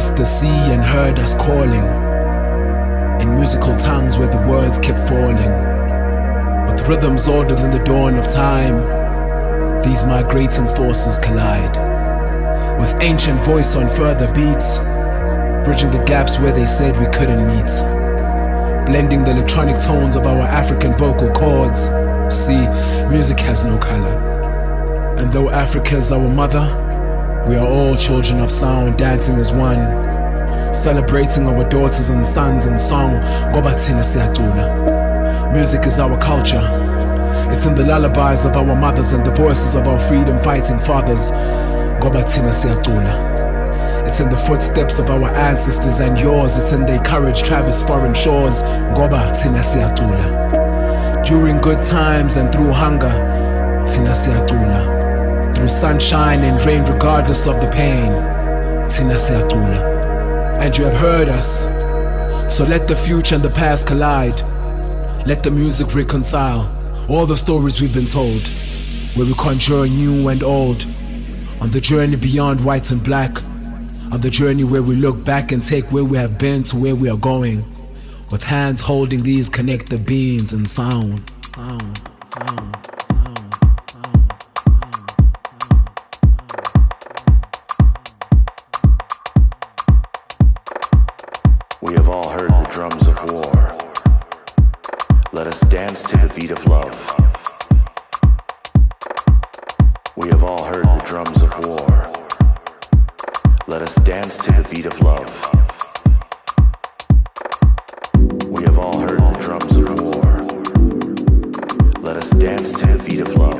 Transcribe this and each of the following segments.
crossed the sea and heard us calling. In musical tongues where the words kept falling. With rhythms older than the dawn of time, these migrating forces collide. With ancient voice on further beats, bridging the gaps where they said we couldn't meet. Blending the electronic tones of our African vocal cords. See, music has no color. And though Africa's our mother, we are all children of sound, dancing as one. Celebrating our daughters and sons in song. Ngoba thina. Music is our culture. It's in the lullabies of our mothers and the voices of our freedom fighting fathers. Ngoba thina. It's in the footsteps of our ancestors and yours. It's in their courage, traverse foreign shores. Thina siyacula. During good times and through hunger, siyacula. Through sunshine and rain, regardless of the pain. And you have heard us. So let the future and the past collide. Let the music reconcile all the stories we've been told, where we conjure new and old. On the journey beyond white and black, on the journey where we look back and take where we have been to where we are going, with hands holding these connected beings and sound. Sound, sound. Let us dance to the beat of love. We have all heard the drums of war. Let us dance to the beat of love.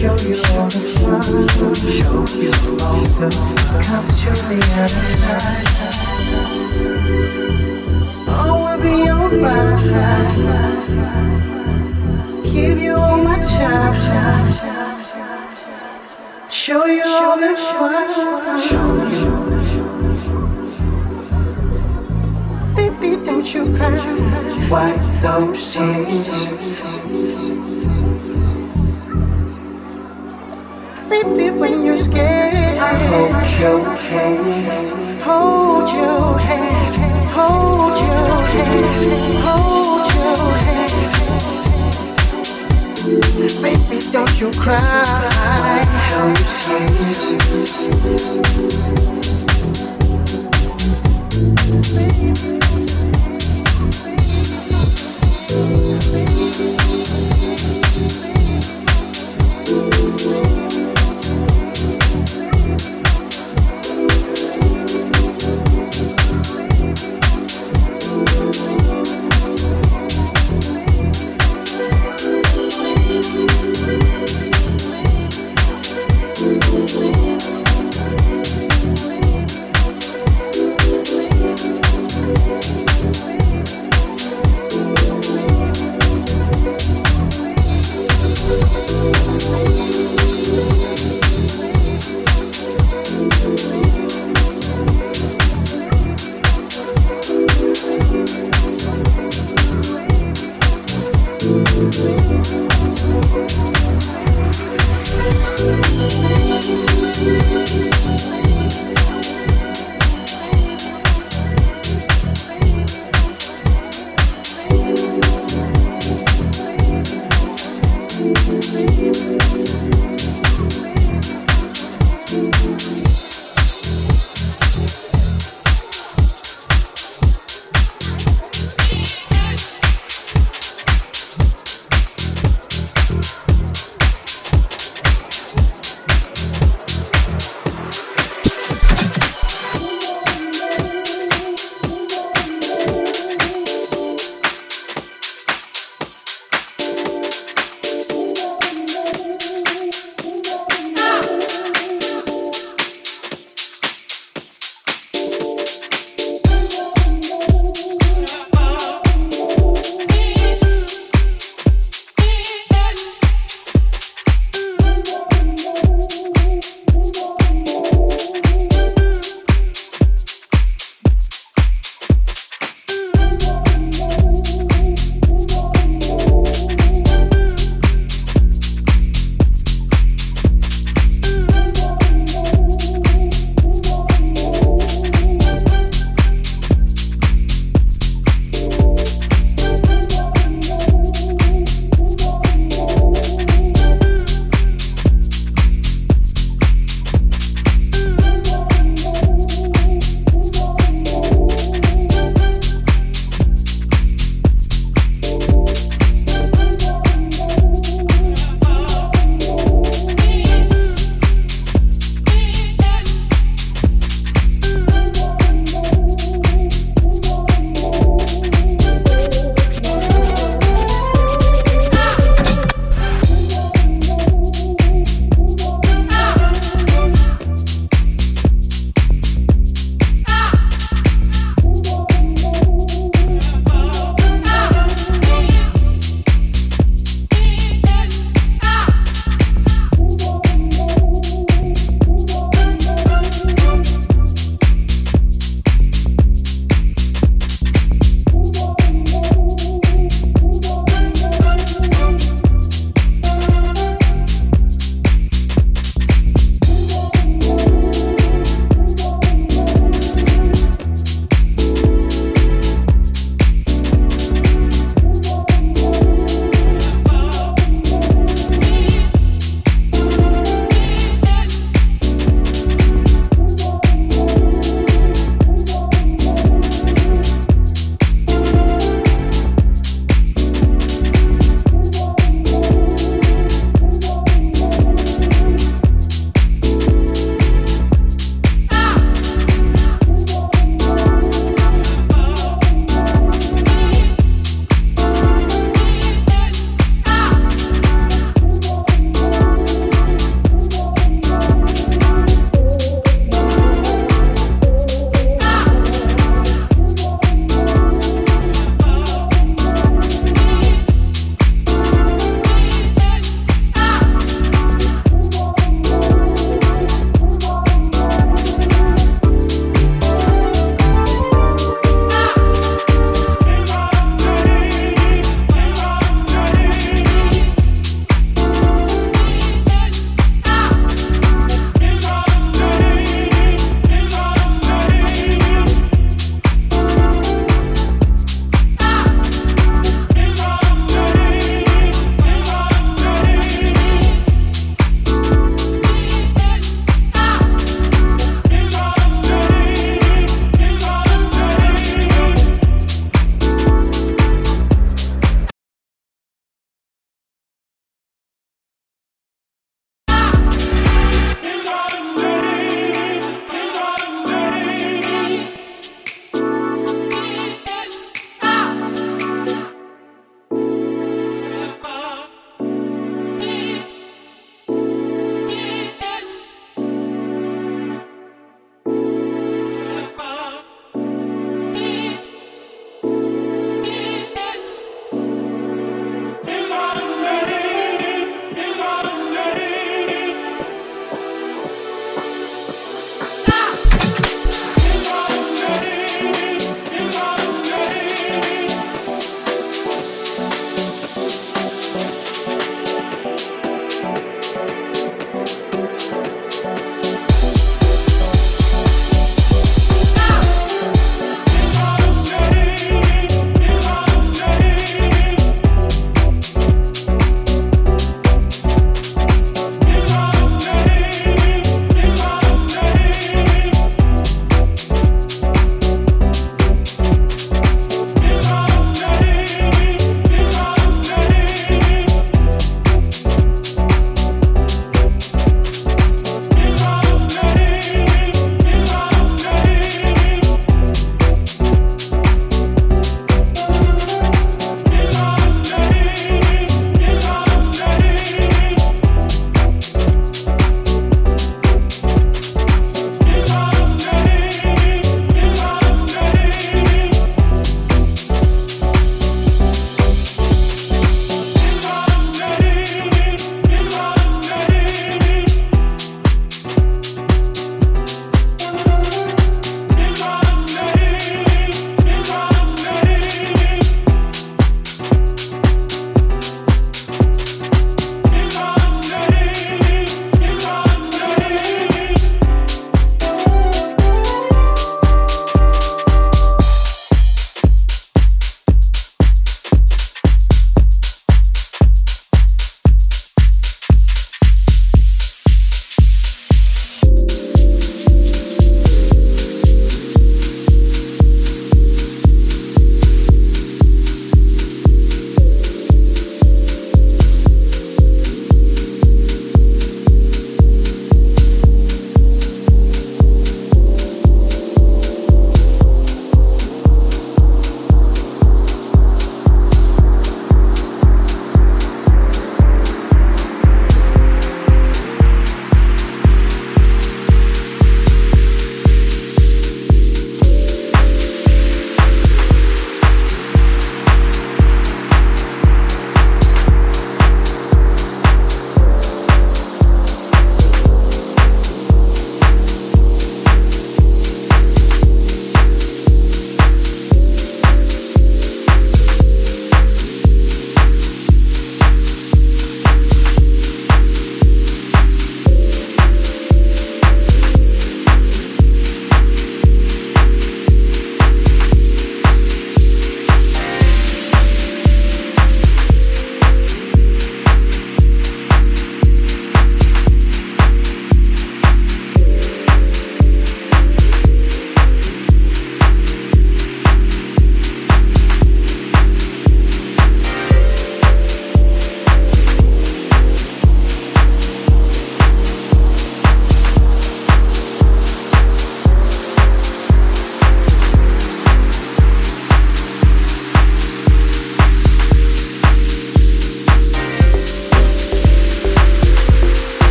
Show you all the fun. Come to the other side. Will be you my. Show you all the fun. Baby, don't you cry. Wipe those tears. baby, when you're scared. I hold your hand, hold your hand, hold your hand, hold your hand. Baby, don't you cry. Baby.